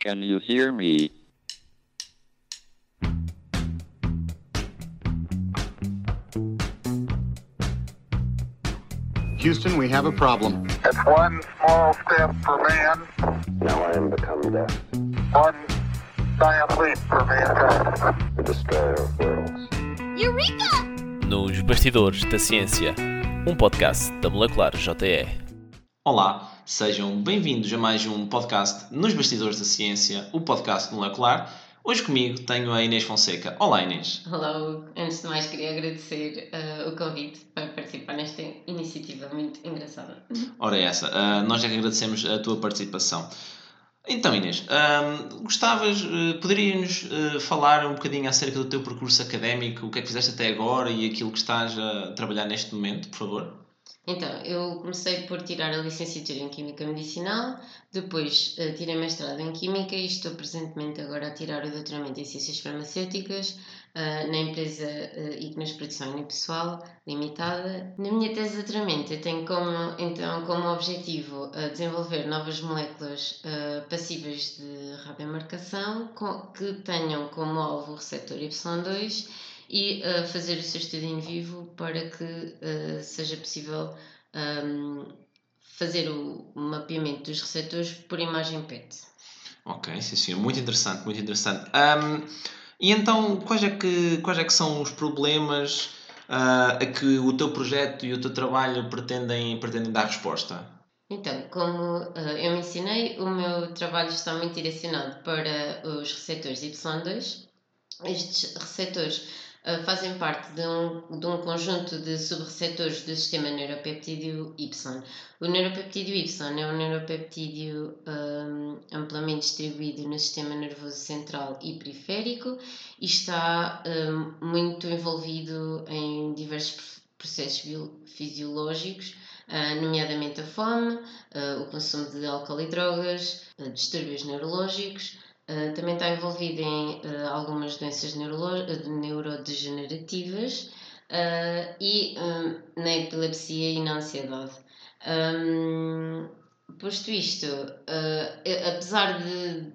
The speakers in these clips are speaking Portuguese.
Can you hear me? Houston, we have a problem. It's one small step for man, Now I am become death, one giant leap for mankind. the destroyer of worlds. Eureka! Nos Bastidores da Ciência, um podcast da Molecular JE. Olá, sejam bem-vindos a mais um podcast Nos Bastidores da Ciência, o podcast molecular. Hoje comigo tenho a Inês Fonseca. Olá Inês. Olá. Antes de mais, queria agradecer eh, o convite para participar nesta iniciativa muito engraçada. Ora é essa, ah, nós é que agradecemos a tua participação. Então Inês, ah, gostavas, ah, poderias ah, falar um bocadinho acerca do teu percurso académico, o que é que fizeste até agora e aquilo que estás a trabalhar neste momento, por favor? Então, eu comecei por tirar a licenciatura em Química Medicinal, depois eh, tirei mestrado em Química e estou presentemente agora a tirar o doutoramento em Ciências Farmacêuticas eh, na empresa uh, Ignas Produção Unipessoal Limitada. Na minha tese de doutoramento eu tenho como, então, como objetivo eh, desenvolver novas moléculas passíveis de radiomarcação com- que tenham como alvo o receptor Y2 e uh, fazer o seu estudo em vivo para que uh, seja possível um, fazer o mapeamento dos receptores por imagem PET. Ok, sim senhor, muito interessante, muito interessante. Ahm, e então, quais é que, quais é que são os problemas ah, a que o teu projeto e o teu trabalho pretendem, pretendem dar resposta? Então, como uh, eu mencionei, o meu trabalho está muito direcionado para os receptores Y2. Estes receptores uh, fazem parte de um, de um conjunto de subreceptores do sistema neuropeptídeo Y. O neuropeptídeo Y é um neuropeptídeo um, amplamente distribuído no sistema nervoso central e periférico e está um, muito envolvido em diversos processos fisiológicos ah, nomeadamente a fome, ah, o consumo de álcool e drogas, distúrbios neurológicos. Ah, também está envolvido em ah, algumas doenças neurodegenerativas ah, e na epilepsia e na ansiedade. Ahm, posto isto, apesar de,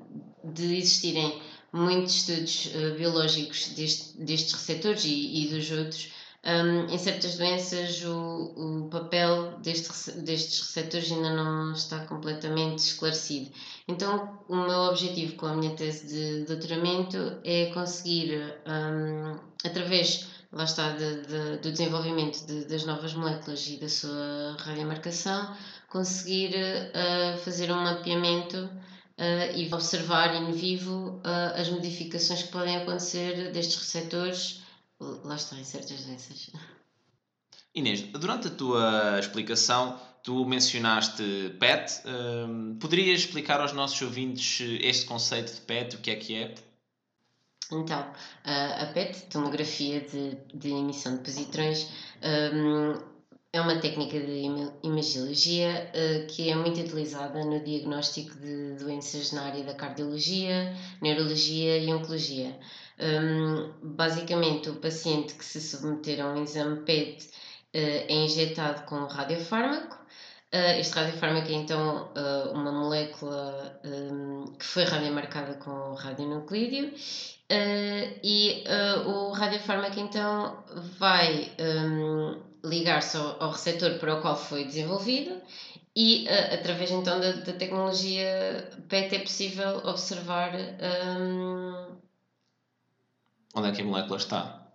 de existirem muitos estudos biológicos deste- destes receptores e, e dos outros, um, em certas doenças, o, o papel deste destes receptores ainda não está completamente esclarecido. Então, o meu objetivo com a minha tese de doutoramento é conseguir, um, através, lá está, de- de- do desenvolvimento de- das novas moléculas e da sua radiomarcação, conseguir uh, fazer um mapeamento uh, e observar in vivo uh, as modificações que podem acontecer destes receptores lá está, em certas doenças. Inês, durante a tua explicação, tu mencionaste PET. Ahm, poderias explicar aos nossos ouvintes este conceito de PET, o que é que é? Então, a a PET, tomografia de, de emissão de positrões, hum, é uma técnica de ima- imagiologia eh, que é muito utilizada no diagnóstico de doenças na área da cardiologia, neurologia e oncologia. Hum, basicamente, o paciente que se submeter a um exame PET eh, é injetado com um radiofármaco. Eh, este radiofármaco é então eh, uma molécula hum, que foi radiomarcada com radionuclídeo e o radiofármaco então vai hum, ligar-se ao, ao receptor para o qual foi desenvolvido e através então da, da tecnologia PET é possível observar hum, Onde é que a molécula está?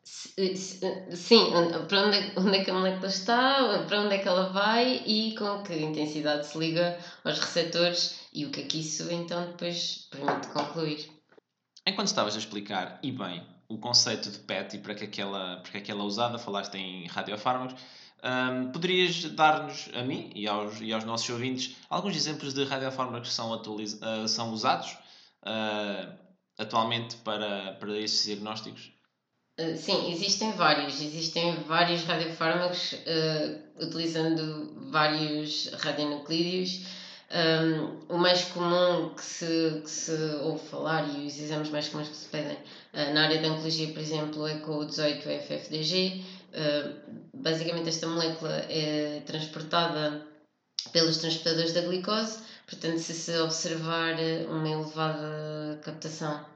sim, para onde é, onde é que a molécula está, para onde é que ela vai e com que intensidade se liga aos receptores e o que é que isso então depois permite concluir. Enquanto estavas a explicar, e bem, o conceito de PET e para que é que ela, para que é que ela é usada, falaste em radiofármacos, ahm, poderias dar-nos, a mim e aos, e aos nossos ouvintes, alguns exemplos de radiofármacos que são, atualiz- ah, são usados ah, atualmente para, para esses diagnósticos? Uh, Sim, existem vários. Existem vários radiofármacos uh, utilizando vários radionuclídeos. Um, o mais comum que se, que se ouve falar e os exames mais comuns que se pedem uh, na área da oncologia, por exemplo, é com o 18-FFDG. Uh, basicamente, esta molécula é transportada pelos transportadores da glicose. Portanto, se se observar eh, uma elevada captação eh,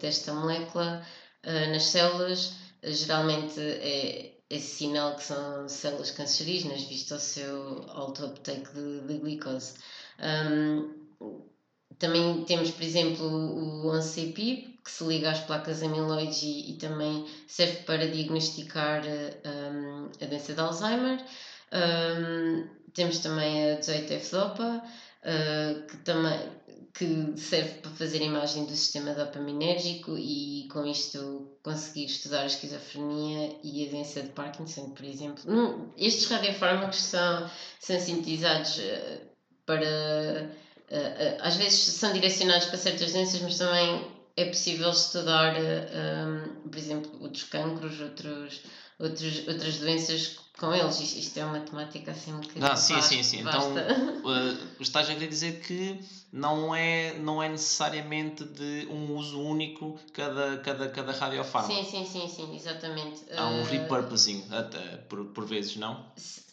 desta molécula eh, nas células, eh, geralmente é esse sinal que são células cancerígenas, visto o seu alto uptake de, de glicose. Um, também temos, por exemplo, o 11CP, que se liga às placas amiloides e, e também serve para diagnosticar um, a doença de Alzheimer. Um, temos também a 18F-DOPA, uh, que também que serve para fazer imagem do sistema dopaminérgico e com isto conseguir estudar a esquizofrenia e a doença de Parkinson, por exemplo. Estes radiofármacos são, são sintetizados uh, para. Uh, às vezes são direcionados para certas doenças, mas também é possível estudar, por exemplo, outros cancros, outros, outros, outras doenças com eles. Isto, é uma temática assim um bocadinho Ah, sim, vasta- sim, sim. Então, uh, estás a querer dizer que não é, não é necessariamente de um uso único cada, cada, cada radiofármaco. Sim, sim, sim, sim, exatamente. Há um Uh, repurposing, até, por, por vezes, não?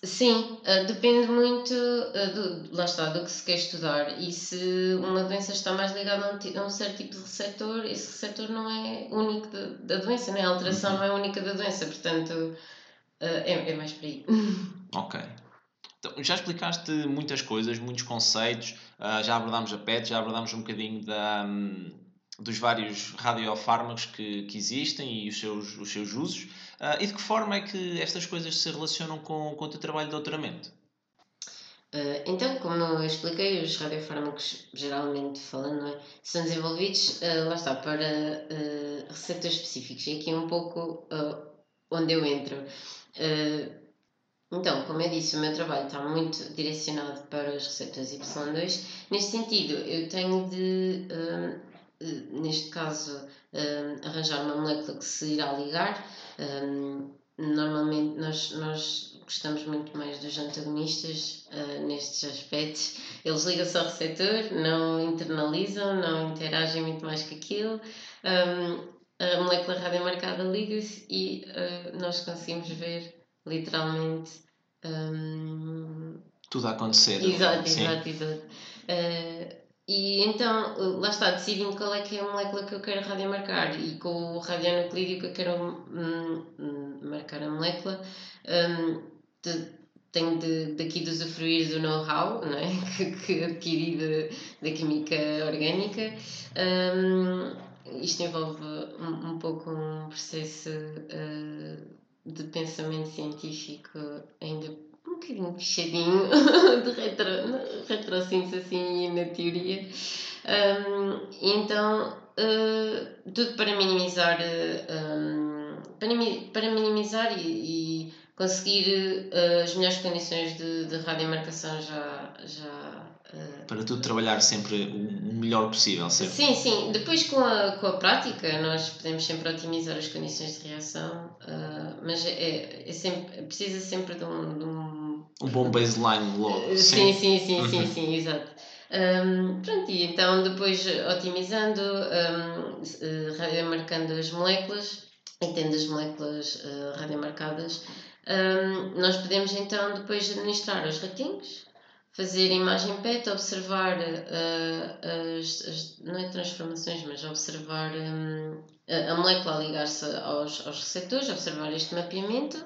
Sim, ah, depende muito, do, lá está, do que se quer estudar. E se uma doença está mais ligada a um, a um certo tipo de receptor, esse receptor não é único da, da doença, né? a alteração Uhum. não é única da doença, portanto é, é mais por aí. Ok. Então, já explicaste muitas coisas, muitos conceitos, ah, já abordámos a PET, já abordámos um bocadinho da, hum, dos vários radiofármacos que, que existem e os seus, os seus usos. Ah, e de que forma é que estas coisas se relacionam com, com o teu trabalho de doutoramento? Ah, então, como eu expliquei, os radiofármacos, geralmente falando, é? são desenvolvidos, ah, lá está, para ah, receptores específicos. E aqui é um pouco ah, onde eu entro. Ah, então, como eu disse, o meu trabalho está muito direcionado para os receptores Y2. Neste sentido, eu tenho de, ah, ah, neste caso, arranjar uma molécula que se irá ligar. Normalmente, nós, nós gostamos muito mais dos antagonistas ah, nestes aspectos. Eles ligam-se ao receptor, não internalizam, não interagem muito mais que aquilo. Ah, a molécula radiomarcada liga-se e ah, nós conseguimos ver literalmente. hum, Tudo a acontecer. exato, sim. exato, exato. Eh, e então, uh, lá está, decidindo qual é que é a molécula que eu quero radiomarcar e com o radionuclídeo que eu quero hum, hum, marcar a molécula, hum, de- tenho de, daqui de usufruir do know-how não é? que, que adquiri da química orgânica. Hum, isto envolve um, um pouco um processo eh, de pensamento científico ainda um bocadinho puxadinho de retro, retrosíntese assim na teoria. Um, então, eh, tudo para minimizar, um, para, para minimizar e, e conseguir eh, as melhores condições de, de radiomarcação já. já Para tudo trabalhar sempre o melhor possível, certo? Sim, sim. Depois com a, com a prática nós podemos sempre otimizar as condições de reação, ah, mas é, é sempre, precisa sempre de um, de um- Um bom baseline logo. Eh, Sim, sim, sim, sim, sim, exato. Ahm, pronto, e então depois otimizando, um, radiomarcando as moléculas e tendo as moléculas ah, radiomarcadas, ahm, nós podemos então depois administrar os ratinhos, fazer imagem PET, observar ah, as, as- não é transformações, mas observar hum, a, a molécula a ligar-se aos, aos receptores, observar este mapeamento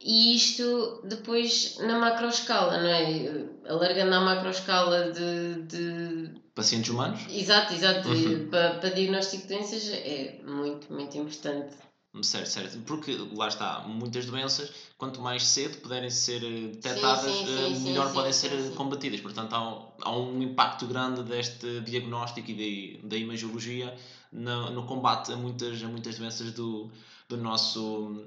e isto depois na macroescala, não é? Alargando à macroescala de, de Pacientes humanos? Exato, exato. Uhum. Para, para diagnóstico de doenças é muito, muito importante. Certo, certo. Porque lá está, muitas doenças, quanto mais cedo puderem ser eh, detectadas, eh, melhor sim, podem sim, ser sim. combatidas. Portanto, há, um- há um impacto grande deste diagnóstico e da, da imagiologia no, no combate a muitas, a muitas doenças do, do, nosso,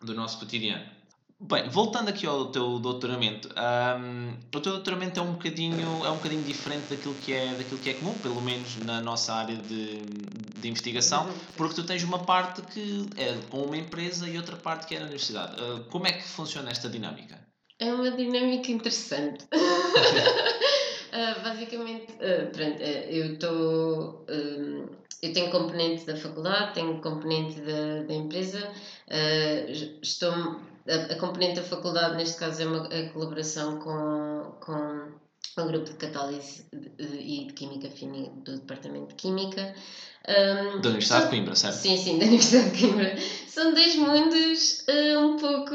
do nosso cotidiano. Bem, voltando aqui ao teu doutoramento, ahm, o teu doutoramento é um bocadinho é um bocadinho diferente daquilo que é daquilo que é comum, pelo menos na nossa área de, de investigação, porque tu tens uma parte que é com uma empresa e outra parte que é na universidade. Ah, como é que funciona esta dinâmica? É uma dinâmica interessante. Ah, basicamente, ah, pronto, eu estou. eu tenho componente da faculdade, tenho componente da, da empresa, estou a, a componente da faculdade, neste caso, é uma a colaboração com, com um grupo de catálise e de química fina do Departamento de Química. Um, Da Universidade de Coimbra, certo? Sim, sim, da Universidade de Coimbra. São dois mundos eh, um pouco.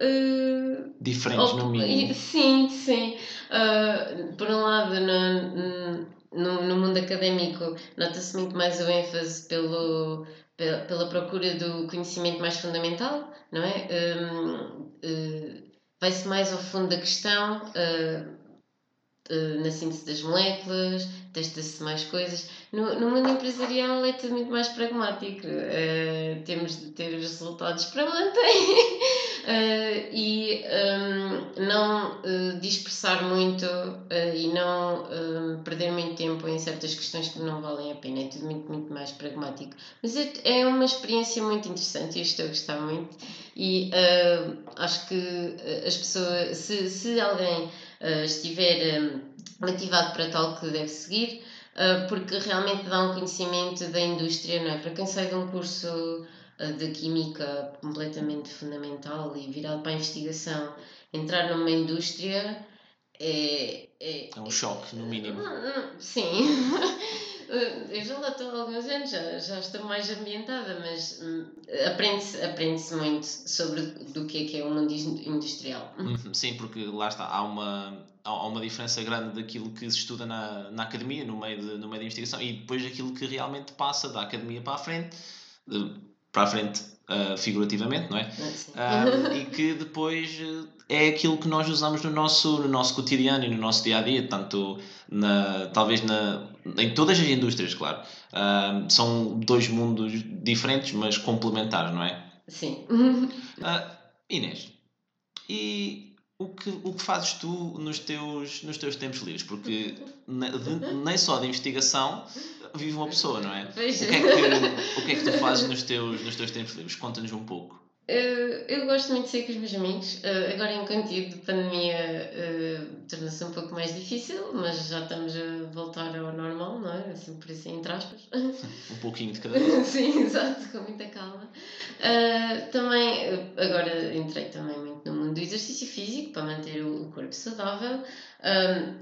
eh, Diferentes, op- no mínimo. Sim, sim. Ah, por um lado, no, no, no mundo académico, nota-se muito mais o ênfase pelo, pela, pela procura do conhecimento mais fundamental, não é? Hum, eh, Vai-se mais ao fundo da questão. ah, eh, na síntese das moléculas, testa-se mais coisas. No, no mundo empresarial é tudo muito mais pragmático. Eh, temos de ter os resultados para ontem Eh, e hum, não eh, dispersar muito e não hum, perder muito tempo em certas questões que não valem a pena. É tudo muito, muito mais pragmático. Mas é, é uma experiência muito interessante e estou a gostar muito. E eh, acho que as pessoas, se, se alguém estiver hum, motivado para tal que deve seguir, eh, porque realmente dá um conhecimento da indústria, não é? Para quem sai de um curso eh, de química completamente fundamental e virado para a investigação, entrar numa indústria é. é É um choque, no mínimo. Sim. Eu já lá estou há alguns anos, já, já estou mais ambientada, mas hum, aprende-se aprende muito sobre do que é que é o mundo in- industrial. Uhum, Sim, porque lá está, há uma, há uma diferença grande daquilo que se estuda na, na academia, no meio, de, no meio da investigação, e depois aquilo que realmente passa da academia para a frente, para a frente ah, figurativamente, não é? Ah, e que depois eh, é aquilo que nós usamos no nosso, no nosso cotidiano e no nosso dia a dia, tanto na, talvez na, em todas as indústrias, claro. Ah, são dois mundos diferentes, mas complementares, não é? Sim. Ah, Inês, e o que, o que fazes tu nos teus, nos teus tempos livres? Porque ne- de- nem só de investigação vive uma pessoa, não é? O que é que, o que, é que tu fazes nos teus, nos teus tempos livres? Conta-nos um pouco. Eh, eu gosto muito de sair com os meus amigos. Eh, agora, em contigo de pandemia, eh, torna-se um pouco mais difícil, mas já estamos a voltar ao normal, não é? Assim, por isso, entre aspas. Um pouquinho de cada vez. Sim, exato, com muita calma. Também, agora entrei também muito no mundo do exercício físico para manter o, corpo saudável.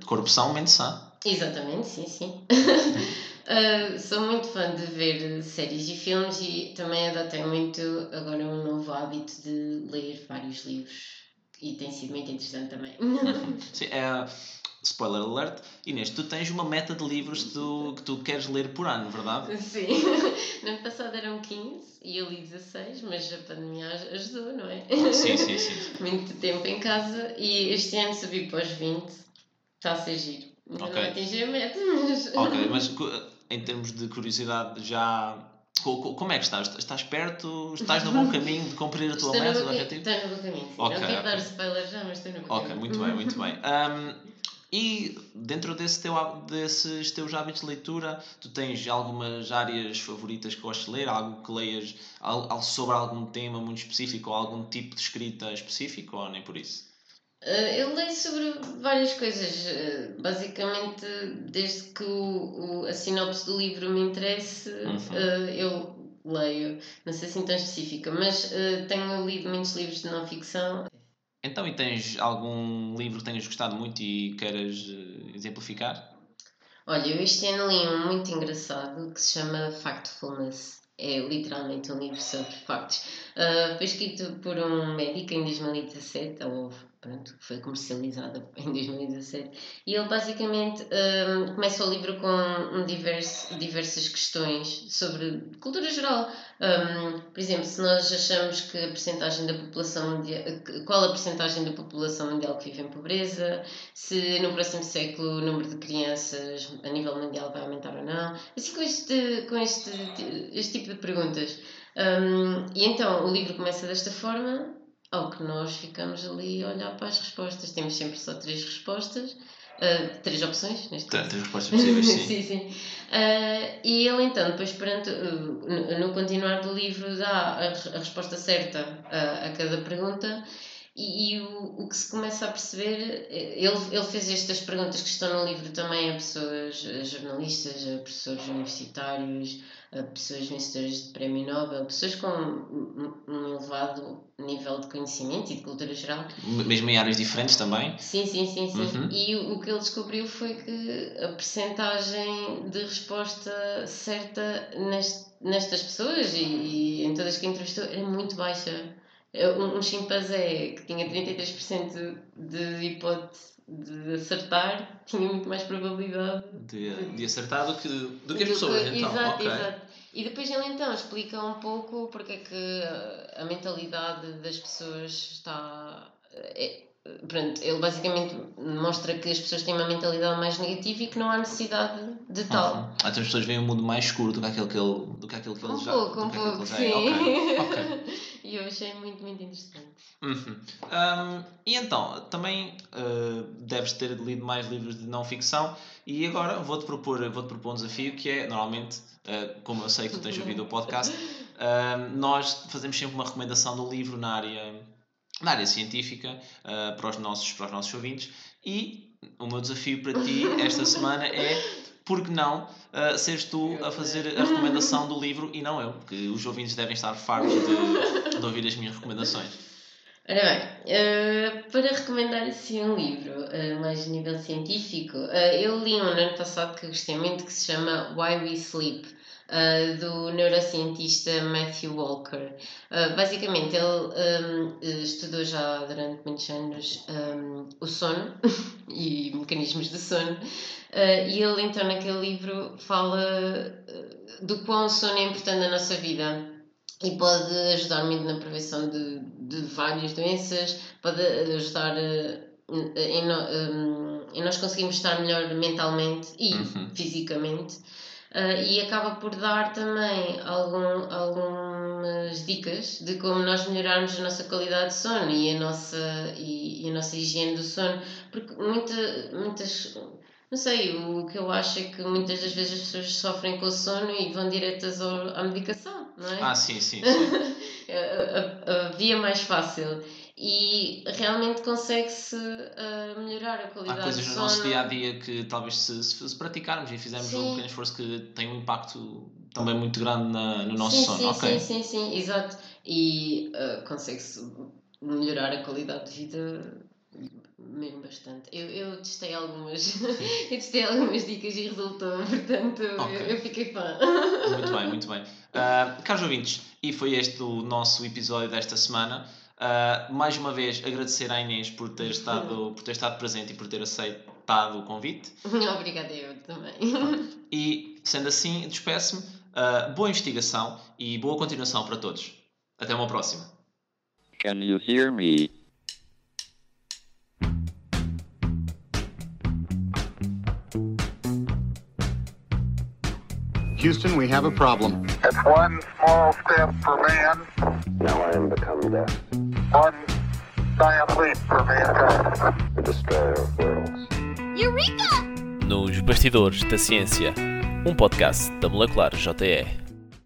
Corpo são, mente sã. Exatamente, sim, sim. Ah, sou muito fã de ver séries e filmes e também adotei muito agora um novo hábito de ler vários livros e tem sido muito interessante também. Sim, é, spoiler alert. Inês, tu tens uma meta de livros que tu, que tu queres ler por ano, verdade? Sim, no ano passado eram 15 e eu li 16, mas a pandemia aj- ajudou, não é? Sim, sim, sim. Muito tempo em casa e este ano subi para os 20, está a ser giro. Ainda Ok. não atingi a meta, mas. Ok, mas em termos de curiosidade, já. co- co- Como é que estás? Estás perto? Estás no bom caminho de cumprir a tua Estou meta, no bom, estou no bom caminho, sim. Ok, não quero ok. dar spoiler já, mas estou no bom Ok, caminho. muito bem, muito bem. Ahm, e dentro desse teu, desses teus hábitos de leitura, tu tens algumas áreas favoritas que gostes de ler? Algo que leias sobre algum tema muito específico ou algum tipo de escrita específico ou nem por isso? Eh, eu leio sobre várias coisas, eh, basicamente desde que o, o- a sinopse do livro me interesse, Uhum. eh, eu leio, não sei assim tão específica, mas tenho lido muitos livros de não ficção. Então, e tens algum livro que tenhas gostado muito e queiras exemplificar? Olha, eu este ano li um muito engraçado que se chama Factfulness. É literalmente um livro sobre factos. Ah, foi escrito por um médico em 2017, ou pronto, foi comercializado em 2017. E ele basicamente ah, começa o livro com um diverso, diversas questões sobre cultura geral. Um, por exemplo, se nós achamos que a percentagem da população mundial, qual a percentagem da população mundial que vive em pobreza, se no próximo século o número de crianças a nível mundial vai aumentar ou não, assim com este, com este, este tipo de perguntas. Um, e então o livro começa desta forma, ao que nós ficamos ali a olhar para as respostas. Temos sempre só três respostas, ah, três opções, neste Tem caso. Três respostas possíveis, sim. sim, sim. Ah, e ele então, depois perante, uh, no, continuar do livro, dá a, a resposta certa a cada pergunta E, e o, o que se começa a perceber, ele, ele fez estas perguntas que estão no livro também a pessoas, a jornalistas, a professores universitários, a pessoas vencedoras de prémio Nobel, pessoas com um, um elevado nível de conhecimento e de cultura geral. Mesmo em áreas diferentes também. Sim, sim, sim, sim. Uhum. E o, o que ele descobriu foi que a percentagem de resposta certa nest, nestas pessoas e, e em todas que entrevistou era muito baixa. Um, um chimpanzé que tinha 33% de hipótese de acertar tinha muito mais probabilidade De, de acertar do que, do que as pessoas, que- então. exato, ok. exato. E depois ele então explica um pouco porque é que a mentalidade das pessoas está. É, pronto, ele basicamente mostra que as pessoas têm uma mentalidade mais negativa e que não há necessidade de tal. Uhum. Então as pessoas veem um mundo mais escuro do que aquele que, ele, do que, aquele que Um eles já pouco, do um que pouco, sim. é. Ok, ok. E eu achei muito, muito interessante. Uhum. Um, e então, também uh, deves ter lido mais livros de não ficção e agora vou-te propor, vou propor um desafio que é, normalmente, uh, como eu sei que tu tens ouvido o podcast, um, nós fazemos sempre uma recomendação do livro na área, na área científica uh, para, os nossos, para os nossos ouvintes e o meu desafio para ti esta semana é por que não uh, seres tu a fazer a recomendação do livro e não eu, porque os ouvintes devem estar fartos de, de ouvir as minhas recomendações. Ora bem, eh, para recomendar assim um livro eh, mais a nível científico, eh, eu li um no ano passado que gostei muito que se chama Why We Sleep, eh, do neurocientista Matthew Walker. Eh, basicamente, ele eh, estudou já durante muitos anos eh, o sono e mecanismos de sono, e ele então naquele livro fala do quão o sono é importante na nossa vida e pode ajudar muito na prevenção de, de várias doenças, pode ajudar em, em- em nós conseguirmos estar melhor mentalmente e Uhum. fisicamente. Eh, e acaba por dar também algum, algumas dicas de como nós melhorarmos a nossa qualidade de sono e a nossa, e, e a nossa higiene do sono, porque muita, muitas não sei, o que eu acho é que muitas das vezes as pessoas sofrem com o sono e vão diretas ao- à medicação, não é? Ah, sim, sim, sim. a, a- a via mais fácil. E realmente consegue-se ah, melhorar a Há qualidade coisas do no nosso dia a dia que talvez se, se, praticarmos e fizermos Sim. um pequeno esforço que tem um impacto também muito grande na, no nosso sim, sono. sim, ok. sim, sim, sim, exato. E ah, consegue-se melhorar a qualidade de vida mesmo bastante. Eu, eu testei algumas, eu testei algumas dicas e resultou, portanto Ok. eu, eu fiquei fã. Muito bem, muito bem. Uh, caros ouvintes, e foi este o nosso episódio desta semana. Uh, mais uma vez agradecer à Inês por ter, estado, por ter estado presente e por ter aceitado o convite. Obrigada eu também. E sendo assim, despeço-me. Uh, boa investigação e boa continuação para todos. Até uma próxima. Can you hear me? Houston, we have a problem. It's one small step for man, Now I am become death, one giant leap for mankind. the destroyer of worlds. Nos Bastidores da Ciência, um podcast da Molecular JE.